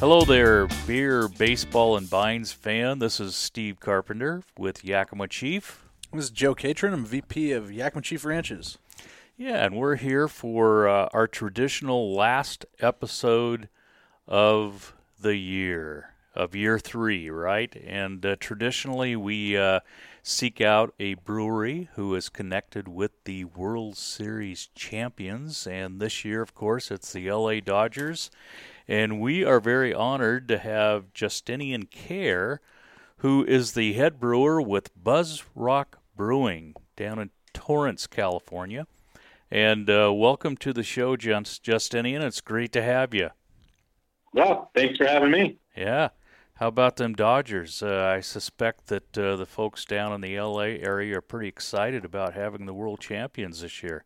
Hello there, beer, baseball, and bines fan. This is Steve Carpenter with Yakima Chief. This is Joe Catron. I'm VP of Yakima Chief Ranches. Yeah, and we're here for uh, our traditional last episode of the year, of year three, right? And uh, traditionally, we uh, seek out a brewery who is connected with the World Series champions. And this year, of course, it's the LA Dodgers. And we are very honored to have Justinian Care, who is the head brewer with Buzz Rock Brewing down in Torrance, California. And uh, welcome to the show, Justinian. It's great to have you. Well, thanks for having me. Yeah. How about them Dodgers? Uh, I suspect that uh, the folks down in the LA area are pretty excited about having the world champions this year.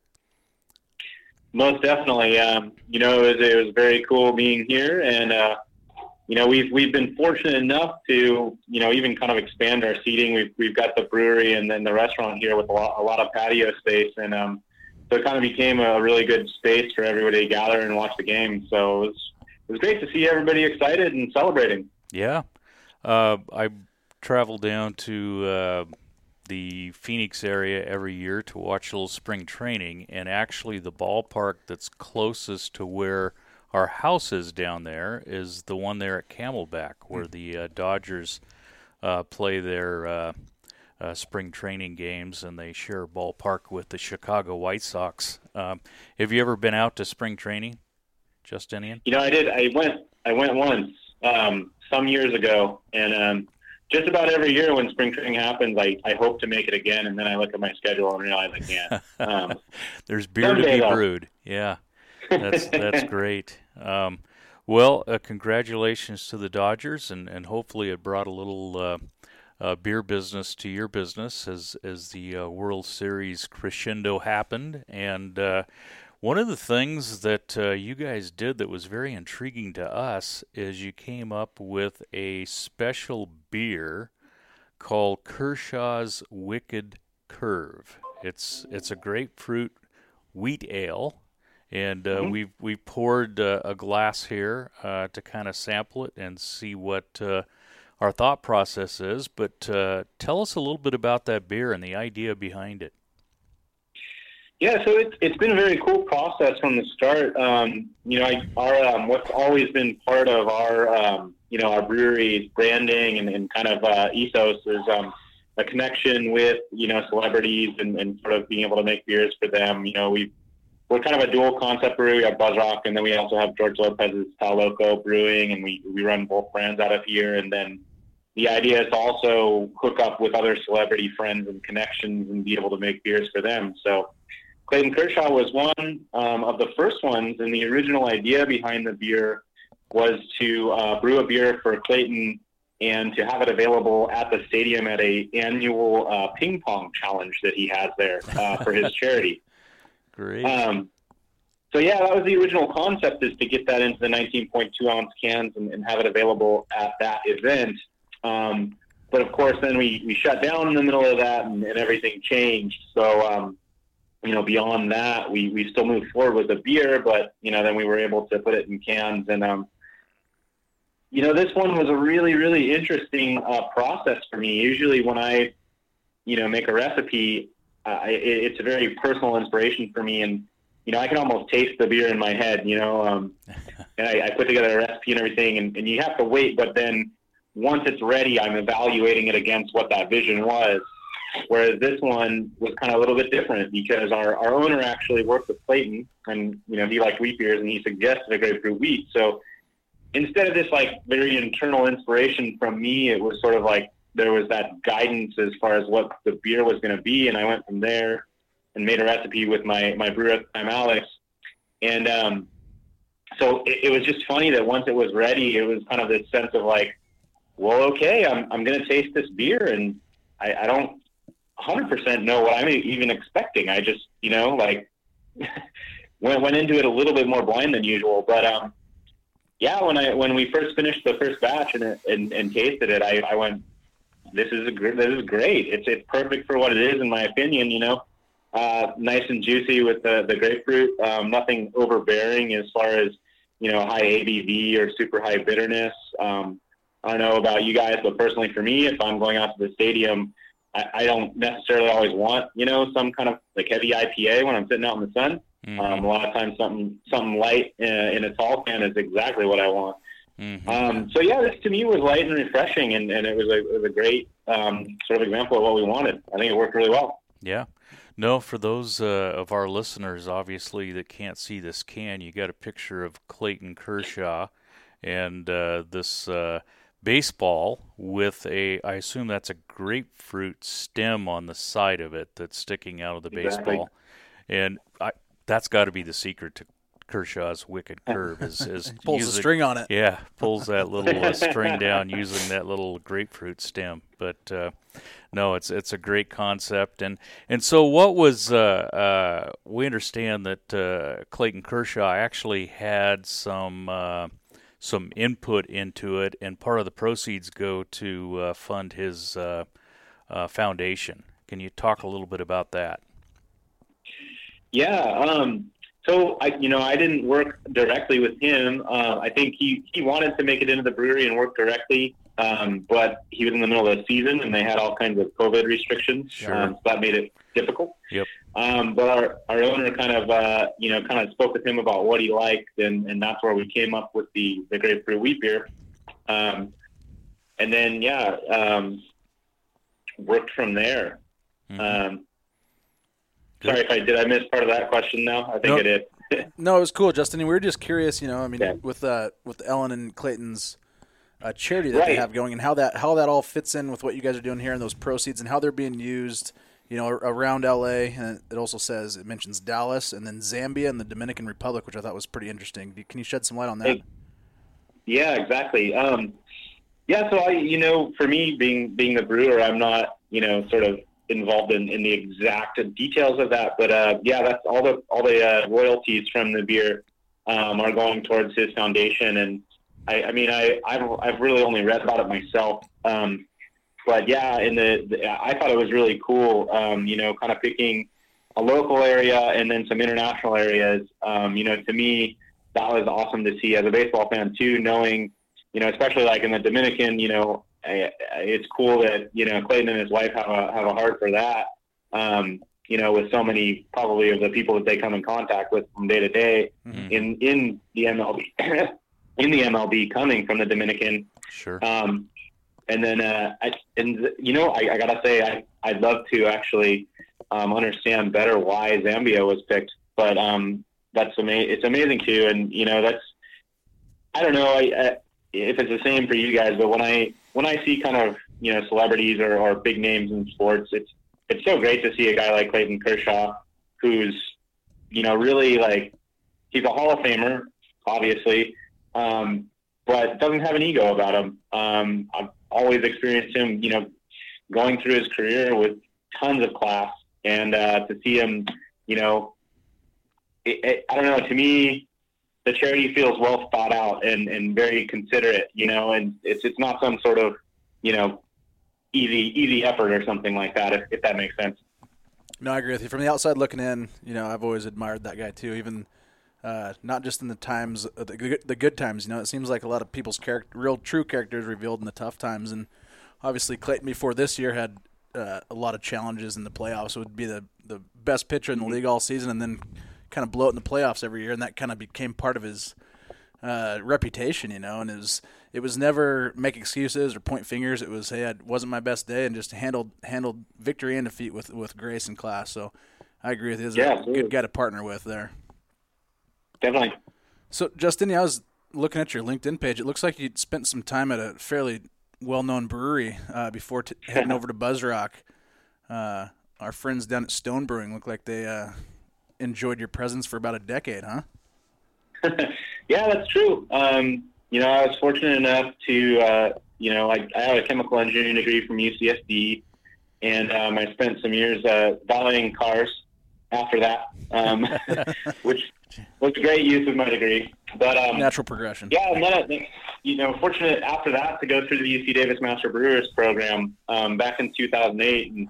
Most definitely. Um, you know, it was, it was very cool being here, and uh, you know, we've we've been fortunate enough to you know even kind of expand our seating. We've we've got the brewery and then the restaurant here with a lot, a lot of patio space, and um, so it kind of became a really good space for everybody to gather and watch the game. So it was it was great to see everybody excited and celebrating. Yeah, uh, I traveled down to. Uh, the Phoenix area every year to watch a little spring training, and actually the ballpark that's closest to where our house is down there is the one there at Camelback, where the uh, Dodgers uh, play their uh, uh spring training games, and they share a ballpark with the Chicago White Sox. Um, have you ever been out to spring training, Justinian? You know, I did. I went. I went once um, some years ago, and um, just about every year when spring training happens, I, I hope to make it again, and then I look at my schedule and realize I can't. Um, There's beer to be though. brewed. Yeah, that's that's great. Um, well, uh, congratulations to the Dodgers, and, and hopefully it brought a little uh, uh, beer business to your business as as the uh, World Series crescendo happened, and uh, one of the things that uh, you guys did that was very intriguing to us is you came up with a special beer called Kershaw's Wicked Curve. It's it's a grapefruit wheat ale, and uh, mm-hmm. we we poured uh, a glass here uh, to kind of sample it and see what uh, our thought process is. But uh, tell us a little bit about that beer and the idea behind it. Yeah, so it's it's been a very cool process from the start. Um, you know, I, our um, what's always been part of our um, you know our brewery's branding and, and kind of uh, ethos is um, a connection with you know celebrities and, and sort of being able to make beers for them. You know, we we're kind of a dual concept brewery. We have Buzzrock, and then we also have George Lopez's Tal Loco Brewing, and we we run both brands out of here. And then the idea is to also hook up with other celebrity friends and connections and be able to make beers for them. So Clayton Kershaw was one um, of the first ones, and the original idea behind the beer was to uh, brew a beer for Clayton and to have it available at the stadium at a annual uh, ping pong challenge that he has there uh, for his charity. Great. Um, so yeah, that was the original concept: is to get that into the 19.2 ounce cans and, and have it available at that event. Um, but of course, then we, we shut down in the middle of that, and, and everything changed. So um, you know, beyond that, we, we still moved forward with the beer, but, you know, then we were able to put it in cans. And, um, you know, this one was a really, really interesting uh, process for me. Usually when I, you know, make a recipe, uh, it, it's a very personal inspiration for me. And, you know, I can almost taste the beer in my head, you know, um, and I, I put together a recipe and everything, and, and you have to wait, but then once it's ready, I'm evaluating it against what that vision was Whereas this one was kind of a little bit different because our, our owner actually worked with Clayton and, you know, he liked wheat beers and he suggested a grapefruit wheat. So instead of this like very internal inspiration from me, it was sort of like there was that guidance as far as what the beer was going to be. And I went from there and made a recipe with my, my brewer at the time, Alex. And, um, so it, it was just funny that once it was ready, it was kind of this sense of like, well, okay, I'm, I'm going to taste this beer and I, I don't 100% know what I'm even expecting. I just, you know, like went went into it a little bit more blind than usual. But um, yeah, when I when we first finished the first batch and and, and tasted it, I, I went, this is a this is great. It's it's perfect for what it is, in my opinion. You know, uh, nice and juicy with the the grapefruit. Um, nothing overbearing as far as you know, high ABV or super high bitterness. Um, I don't know about you guys, but personally for me, if I'm going out to the stadium, I, I don't necessarily always want, you know, some kind of like heavy IPA when I'm sitting out in the sun. Mm-hmm. Um, a lot of times, something something light in, in a tall can is exactly what I want. Mm-hmm. Um, so yeah, this to me was light and refreshing, and, and it was a it was a great um, sort of example of what we wanted. I think it worked really well. Yeah. No, for those uh, of our listeners, obviously that can't see this can, you got a picture of Clayton Kershaw and uh, this uh, baseball with a, I assume that's a grapefruit stem on the side of it that's sticking out of the exactly. baseball, and I, that's got to be the secret to Kershaw's wicked curve is, is pulls using, the string on it. Yeah, pulls that little uh, string down using that little grapefruit stem. But uh, no, it's it's a great concept. And and so what was uh, uh we understand that uh, Clayton Kershaw actually had some uh, some input into it, and part of the proceeds go to fund his foundation. Can you talk a little bit about that? Yeah, um, so I, you know, I didn't work directly with him. Uh, I think he he wanted to make it into the brewery and work directly, um, but he was in the middle of the season and they had all kinds of COVID restrictions, sure. um, so that made it difficult. Yep. Um, but our, our owner kind of, uh, you know, kind of spoke with him about what he liked, and, and that's where we came up with the the grapefruit wheat beer. Um, and then yeah, um, worked from there. Mm-hmm. Um, Sorry if I did. I miss part of that question. Now I think nope. I did. no, it was cool, Justin. We were just curious. You know, I mean, yeah. with uh, with Ellen and Clayton's uh, charity that right. they have going, and how that how that all fits in with what you guys are doing here, and those proceeds, and how they're being used. You know, around LA, and it also says it mentions Dallas, and then Zambia and the Dominican Republic, which I thought was pretty interesting. Can you shed some light on that? Yeah, exactly. Um, yeah, so I, you know, for me being being the brewer, I'm not, you know, sort of involved in, in the exact details of that, but uh, yeah, that's all the all the uh, royalties from the beer um, are going towards his foundation. And I, I mean, I I've, I've really only read about it myself, um, but yeah, in the, the, I thought it was really cool. Um, you know, kind of picking a local area and then some international areas. Um, you know, to me, that was awesome to see as a baseball fan too, knowing you know, especially like in the Dominican, you know, it's cool that you know Clayton and his wife have a have a heart for that. Um, you know, with so many probably of the people that they come in contact with from day to day mm-hmm. in in the MLB in the MLB coming from the Dominican. Sure. Um, and then uh, I, and you know I, I gotta say I I'd love to actually um, understand better why Zambia was picked, but um, that's amazing. It's amazing too, and you know that's I don't know I, I, if it's the same for you guys, but when I when I see kind of you know celebrities or, or big names in sports, it's it's so great to see a guy like Clayton Kershaw, who's you know really like he's a Hall of Famer, obviously, um, but doesn't have an ego about him. Um, always experienced him, you know, going through his career with tons of class, and uh, to see him, you know, it, it, I don't know. To me, the charity feels well thought out and, and very considerate, you know, and it's it's not some sort of, you know, easy easy effort or something like that, if, if that makes sense. No, I agree with you. From the outside looking in, you know, I've always admired that guy too. Even uh, not just in the times, uh, the good, the good times. You know, it seems like a lot of people's character, real true characters revealed in the tough times. And obviously, Clayton before this year had uh, a lot of challenges in the playoffs. It would be the the best pitcher in the league all season, and then kind of blow it in the playoffs every year, and that kind of became part of his uh, reputation, you know. And it was it was never make excuses or point fingers. It was hey, it wasn't my best day, and just handled handled victory and defeat with with grace and class. So I agree with you. Yeah, a good guy to partner with there. Definitely. So Justin, I was looking at your LinkedIn page. It looks like you spent some time at a fairly well-known brewery uh, before t- heading over to Buzzrock. Uh, our friends down at Stone Brewing look like they uh, enjoyed your presence for about a decade, huh? yeah, that's true. Um, you know, I was fortunate enough to, uh, you know, I, I have a chemical engineering degree from UCSD, and um, I spent some years uh, valeting cars after that, um, which was a great use of my degree. But um, natural progression. Yeah, and then I, you know, fortunate after that to go through the UC Davis Master Brewers program um, back in 2008, and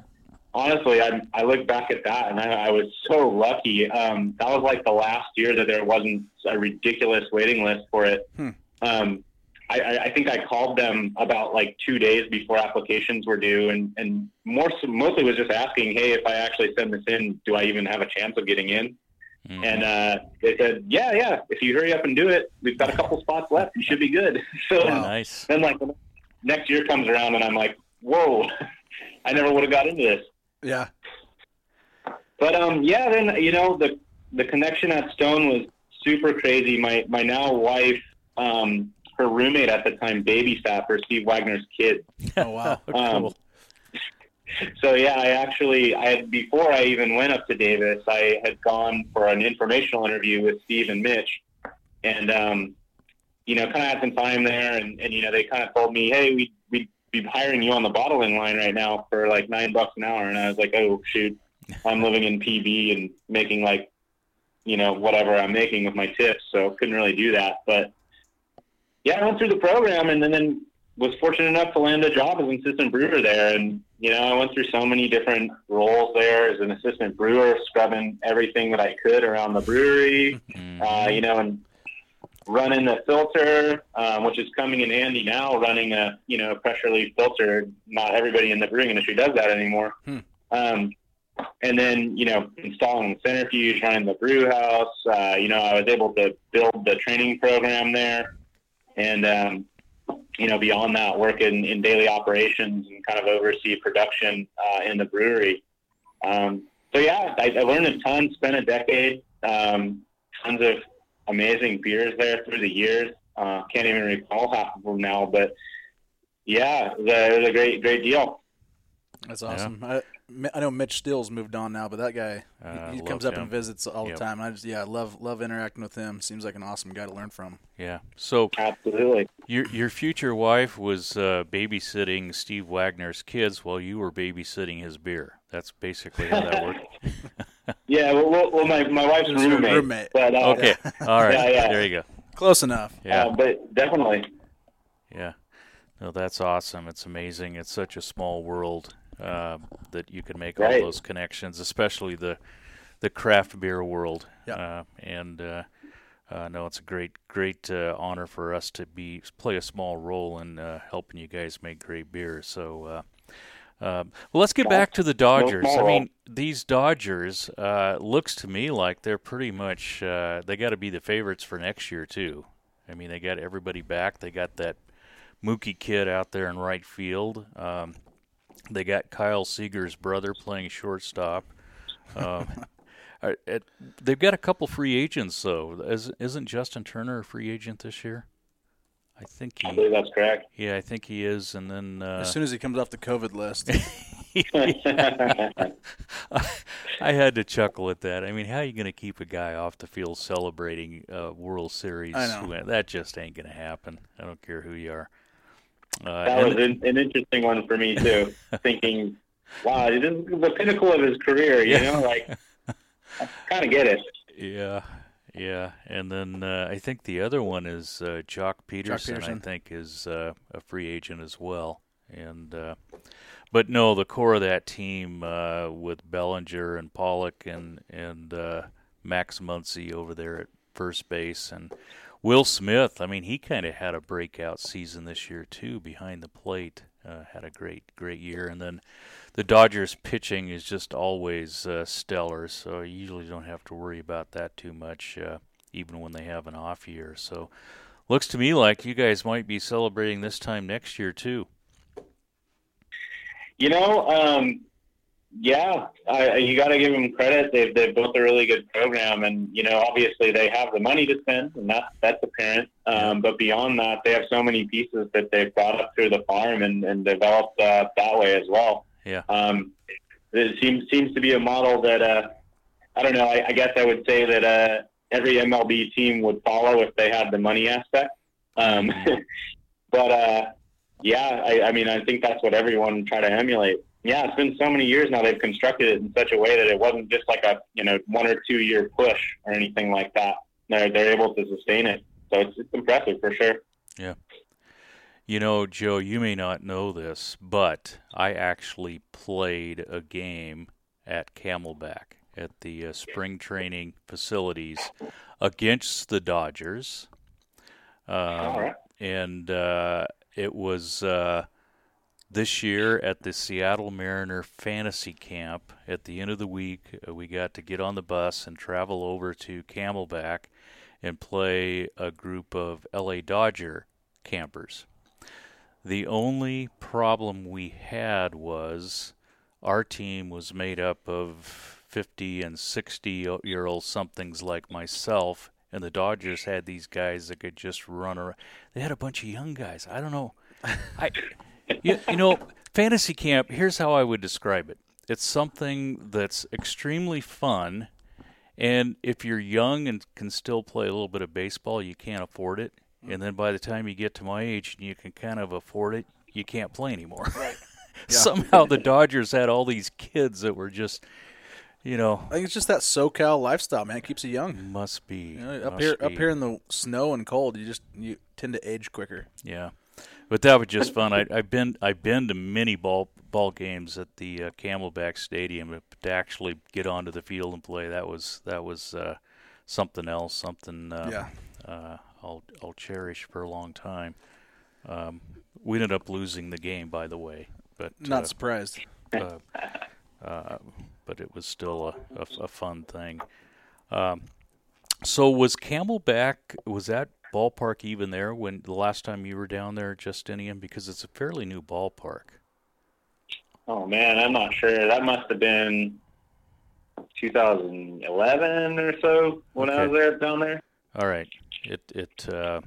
honestly, I I look back at that and I, I was so lucky. Um, that was like the last year that there wasn't a ridiculous waiting list for it. Hmm. Um, I, I think I called them about like two days before applications were due, and and more mostly was just asking, hey, if I actually send this in, do I even have a chance of getting in? Mm-hmm. And uh, they said, yeah, yeah. If you hurry up and do it, we've got a couple spots left. You should be good. So wow. nice. Then like next year comes around, and I'm like, whoa, I never would have got into this. Yeah. But um, yeah, then you know the the connection at Stone was super crazy. My my now wife, um, her roommate at the time babysat for Steve Wagner's kid. Oh wow, um, cool. So yeah, I actually I had before I even went up to Davis, I had gone for an informational interview with Steve and Mitch, and um, you know, kind of had some time there, and, and you know, they kind of told me, hey, we we be hiring you on the bottling line right now for like nine bucks an hour. And I was like, oh shoot, I'm living in PB and making like, you know, whatever I'm making with my tips. So couldn't really do that. But yeah, I went through the program and then, then was fortunate enough to land a job as an assistant brewer there. And, you know, I went through so many different roles there as an assistant brewer, scrubbing everything that I could around the brewery, mm-hmm. uh, you know, and running the filter, um, which is coming in handy now. Running a you know pressure leaf filter. Not everybody in the brewing industry does that anymore. Hmm. Um, and then you know installing the centrifuge, running the brew house. Uh, you know I was able to build the training program there, and um, you know beyond that, work in, in daily operations and kind of oversee production uh, in the brewery. Um, so yeah, I, I learned a ton. Spent a decade. Um, tons of amazing beers there through the years. Uh, can't even recall half of them now, but yeah, it was a, it was a great, great deal. That's awesome. Yeah. I, I know Mitch Steele's moved on now, but that guy uh, he comes up him. and visits all yep. the time. I just yeah, love love interacting with him. Seems like an awesome guy to learn from. Yeah. So absolutely. Your your future wife was uh, babysitting Steve Wagner's kids while you were babysitting his beer. That's basically how that worked. yeah, well, well, my, my wife's roommate. roommate. But, uh, okay, all right. Yeah, yeah. There you go. Close enough. Yeah, uh, but definitely. Yeah, no, that's awesome. It's amazing. It's such a small world uh, that you can make right. all those connections, especially the the craft beer world. Yeah. Uh, and uh, uh, no, it's a great, great uh, honor for us to be play a small role in uh, helping you guys make great beer. So, uh, um, well, let's get back to the Dodgers. I mean, these Dodgers uh, looks to me like they're pretty much uh, they got to be the favorites for next year too. I mean, they got everybody back. They got that Mookie kid out there in right field. Um, they got Kyle Seager's brother playing shortstop. Um, they've got a couple free agents though. Isn't Justin Turner a free agent this year? I think he. I believe that's correct. Yeah, I think he is. And then uh, as soon as he comes off the COVID list, I had to chuckle at that. I mean, how are you going to keep a guy off the field celebrating a World Series? I know. Win? That just ain't going to happen. I don't care who you are. Uh, that was an, an, interesting one for me too. thinking, wow, this is the pinnacle of his career. You know, like kind of get it. Yeah, yeah, and then uh, I think the other one is uh, Joc Pederson, Joc Pederson. I think is uh, a free agent as well. And uh, but no, the core of that team uh, with Bellinger and Pollock and and uh, Max Muncy over there at first base and Will Smith. I mean, he kind of had a breakout season this year too, behind the plate. had a great great year, and then the Dodgers pitching is just always uh, stellar, so you usually don't have to worry about that too much, uh, even when they have an off year. So, looks to me like you guys might be celebrating this time next year too. You know, um, yeah, I, you got to give them credit. They've they've built a really good program, and you know, obviously they have the money to spend, and that's that's apparent. Um, but beyond that, they have so many pieces that they've brought up through the farm and, and developed uh, that way as well. Yeah. Um, it seems seems to be a model that uh, I don't know. I, I guess I would say that uh, every MLB team would follow if they had the money aspect. Um, mm-hmm. but uh, yeah, I, I mean, I think that's what everyone try to emulate. Yeah, it's been so many years now. They've constructed it in such a way that it wasn't just like a you know one or two year push or anything like that. They're they're able to sustain it, so it's, it's impressive for sure. Yeah. You know, Joe, you may not know this, but I actually played a game at Camelback at the uh, spring training facilities against the Dodgers. Um, And uh, it was uh, this year at the Seattle Mariner Fantasy Camp. At the end of the week, uh, we got to get on the bus and travel over to Camelback and play a group of LA Dodger campers. The only problem we had was our team was made up of 50 and 60 year old somethings like myself, and the Dodgers had these guys that could just run around. They had a bunch of young guys. I don't know. I, you, you know, fantasy camp. Here's how I would describe it. It's something that's extremely fun, and if you're young and can still play a little bit of baseball, you can't afford it. And then by the time you get to my age and you can kind of afford it, you can't play anymore. Right. Yeah. Somehow the Dodgers had all these kids that were just, you know. I think it's just that SoCal lifestyle, man. It keeps you young. Must be You know, up must here, be. up here in the snow and cold, you just you tend to age quicker. Yeah, but that was just fun. I, I've been I've been to many ball ball games at the uh, Camelback Stadium, to actually get onto the field and play that was that was uh, something else. Something uh, Yeah. uh, I'll I'll cherish for a long time. Um, we ended up losing the game, by the way, but Not uh, surprised. uh, uh, but it was still a, a, a fun thing. Um, so was Camelback was that ballpark even there when the last time you were down there, Justinian? Because it's a fairly new ballpark. Oh man, I'm not sure. That must have been 2011 or so when I was there down there. All right, it it uh,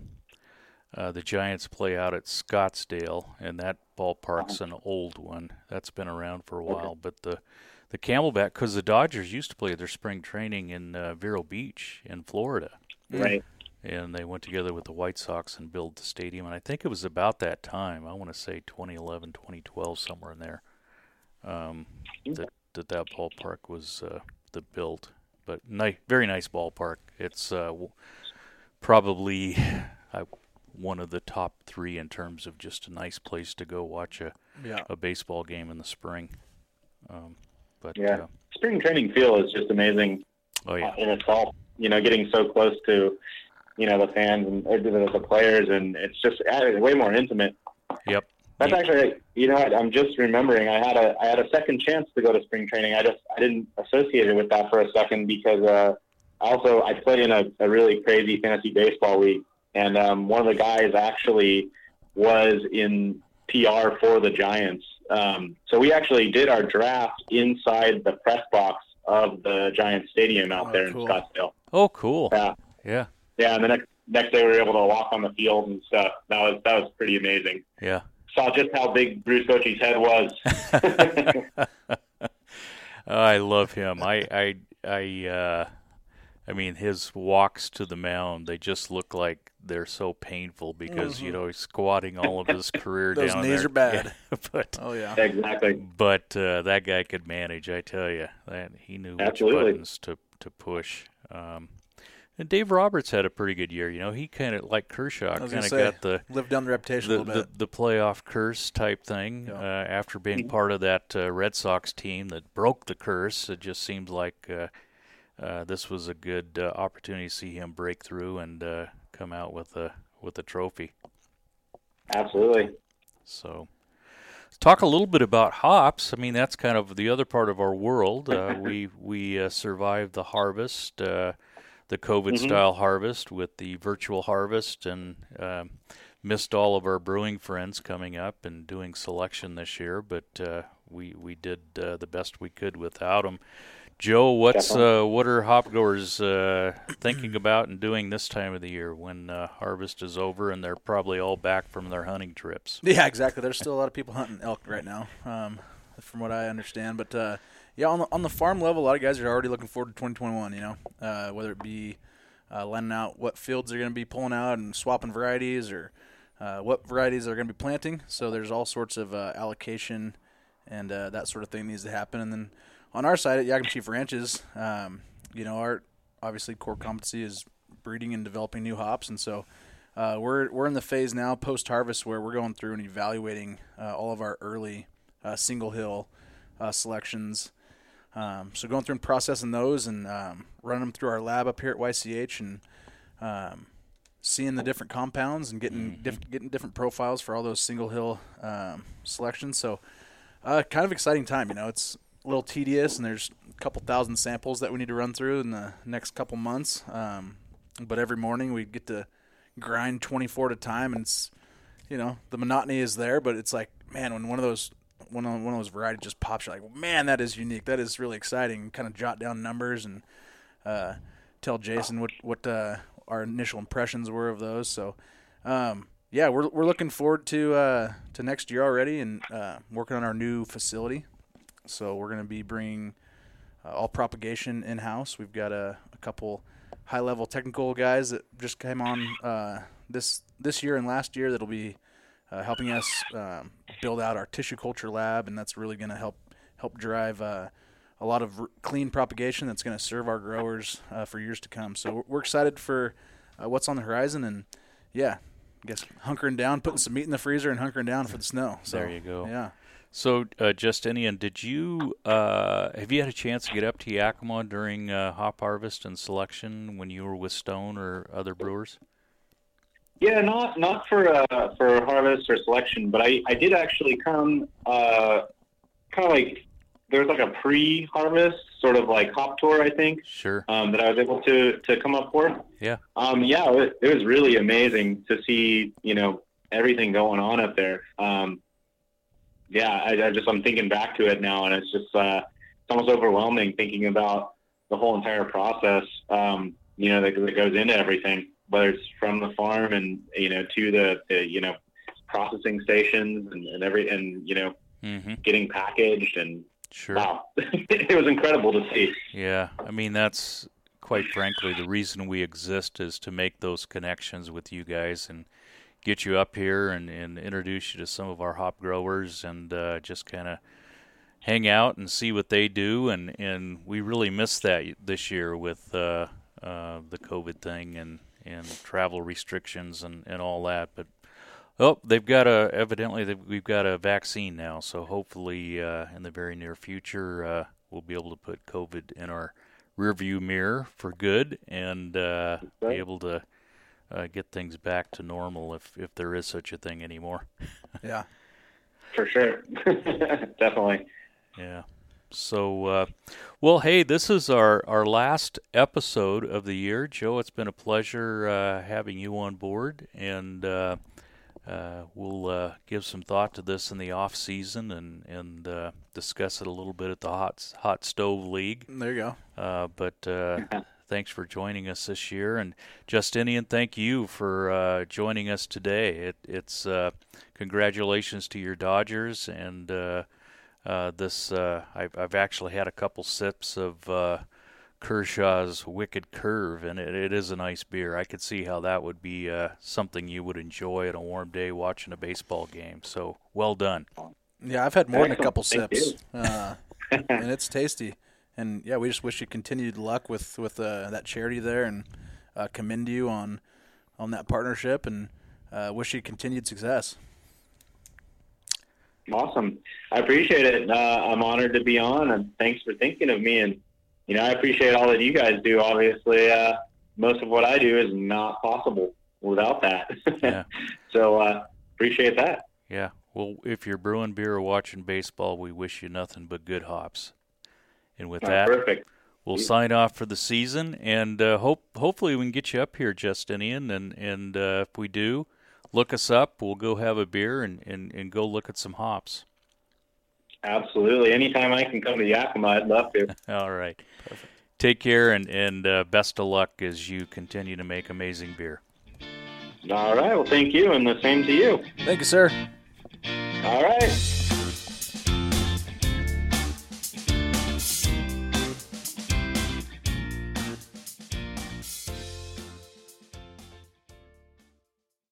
uh, the Giants play out at Scottsdale, and that ballpark's an old one. That's been around for a while, but the the Camelback because the Dodgers used to play their spring training in uh, Vero Beach in Florida. Right. And they went together with the White Sox and built the stadium. And I think it was about that time. I want to say 2011, 2012, somewhere in there. Um, that that that ballpark was uh, the built, but ni- very nice ballpark. It's uh, probably I, one of the top three in terms of just a nice place to go watch a, Yeah. a baseball game in the spring. Um, but Yeah. uh, Spring training feel is just amazing oh yeah, in itself. You know, getting so close to, you know, the fans and or the, the players, and it's just uh, way more intimate. yep. That's actually, you know, what, I'm just remembering. I had a I had a second chance to go to spring training. I just I didn't associate it with that for a second because uh, also I play in a, a really crazy fantasy baseball league, and um, one of the guys actually was in PR for the Giants. Um, so we actually did our draft inside the press box of the Giants Stadium out Oh, there cool. in Scottsdale. Oh, cool. Yeah, Yeah, yeah. And the next next day we were able to walk on the field and stuff. That was that was pretty amazing yeah. saw just how big Bruce Bochy's head was. I love him. I I I uh I mean his walks to the mound, they just look like they're so painful because you know he's squatting all of his career Mm-hmm. Those down knees there. are bad. Yeah, but Oh yeah. exactly. but uh, that guy could manage, I tell you. That he knew which buttons to to push. Um and Dave Roberts had a pretty good year. You know, he kind of like Kershaw, kind of got the lived down the reputation the, a little the, bit. the playoff curse type thing Yeah. uh, after being part of that uh, Red Sox team that broke the curse. It just seemed like uh, uh, this was a good uh, opportunity to see him break through and uh, come out with a with a trophy. Absolutely. So, talk a little bit about hops. I mean, that's kind of the other part of our world. Uh, we we uh, survived the harvest, uh, the COVID style harvest with the virtual harvest, and um missed all of our brewing friends coming up and doing selection this year. But uh, we we did uh, the best we could without them. Joe, what's uh, what are hop growers uh, thinking about and doing this time of the year when uh, harvest is over and they're probably all back from their hunting trips? Yeah, exactly. There's still a lot of people hunting elk right now, um, from what I understand. But uh, yeah, on the on the farm level, a lot of guys are already looking forward to 2021. You know, uh, whether it be uh, out what fields they're going to be pulling out and swapping varieties, or uh, what varieties they're going to be planting. So there's all sorts of uh, allocation and uh, that sort of thing needs to happen. And then on our side at Yakima Chief Ranches, um, you know, our obviously core competency is breeding and developing new hops, and so uh, we're we're in the phase now post harvest where we're going through and evaluating all of our early single hill selections. Um, so going through and processing those and um, running them through our lab up here at YCH and um, seeing the different compounds and getting mm-hmm. diff- getting different profiles for all those single hill um, selections. So uh, kind of exciting time. You know, it's a little tedious and there's a couple thousand samples that we need to run through in the next couple months. Um, but every morning we get to grind 24 at a time, and it's you know the monotony is there, but it's like man, when one of those one of, one of those varieties just pops, you're like, man, that is unique. That is really exciting. Kind of jot down numbers and uh, tell Jason what what uh, our initial impressions were of those. So, um, yeah, we're we're looking forward to uh, to next year already and uh, working on our new facility. So we're going to be bringing uh, all propagation in house. We've got a, a couple high level technical guys that just came on uh, this this year and last year that'll be helping us um, build out our tissue culture lab, and that's really going to help help drive uh, a lot of r- clean propagation that's going to serve our growers uh, for years to come. So we're, we're excited for uh, what's on the horizon, and yeah, I guess hunkering down, putting some meat in the freezer, and hunkering down for the snow. So, there you go. Yeah. So, uh, Justinian, did you uh, have you had a chance to get up to Yakima during uh, hop harvest and selection when you were with Stone or other brewers? Yeah, not not for uh, for harvest or selection, but I, I did actually come uh, kind of like there was like a pre-harvest sort of like hop tour, I think. Sure. Um, that I was able to to come up for. Yeah. Um, yeah, it was, it was really amazing to see you know everything going on up there. Um, yeah, I, I, just I'm thinking back to it now, and it's just uh, it's almost overwhelming thinking about the whole entire process. Um, you know that, that, goes into everything, whether it's from the farm and you know to the, the you know processing stations and, and every and you know mm-hmm. getting packaged and sure. wow, it was incredible to see. Yeah, I mean that's quite frankly the reason we exist is to make those connections with you guys and get you up here and, and introduce you to some of our hop growers and uh, just kind of hang out and see what they do. And, and we really missed that this year with uh, uh, COVID thing and, and travel restrictions and, and all that. But oh, they've got a evidently we've got a vaccine now, so hopefully uh, in the very near future uh, we'll be able to put COVID in our rearview mirror for good and uh, be able to uh, get things back to normal if if there is such a thing anymore. yeah, for sure, definitely. Yeah. So, uh, well, hey, this is our, our last episode of the year. Joe, it's been a pleasure uh, having you on board, and uh, uh we'll uh, give some thought to this in the off season and and uh, discuss it a little bit at the hot hot stove league. There you go. but thanks for joining us this year. And Justinian, thank you for uh, joining us today. It, it's uh, congratulations to your Dodgers and uh, uh this. Uh, I've, I've, actually had a couple sips of uh, Kershaw's Wicked Curve, and it, it is a nice beer. I could see how that would be something you would enjoy on a warm day watching a baseball game. So well done. Yeah, I've had more than a couple sips, and it's tasty and yeah, we just wish you continued luck with with uh, that charity there, and uh, commend you on on that partnership, and uh, wish you continued success. Awesome, I appreciate it. Uh, I'm honored to be on, and thanks for thinking of me. And you know, I appreciate all that you guys do. Obviously, uh, most of what I do is not possible without that. Yeah. so uh, appreciate that. Yeah. Well, if you're brewing beer or watching baseball, we wish you nothing but good hops. And with oh, that, perfect. we'll sign off for the season, and uh, hope hopefully we can get you up here, Justinian. And and uh, if we do, look us up. We'll go have a beer and, and, and go look at some hops. Absolutely. Anytime I can come to Yakima, I'd love to. All right. Perfect. Take care and, and uh, best of luck as you continue to make amazing beer. All right. Well, thank you, and the same to you. Thank you, sir. All right.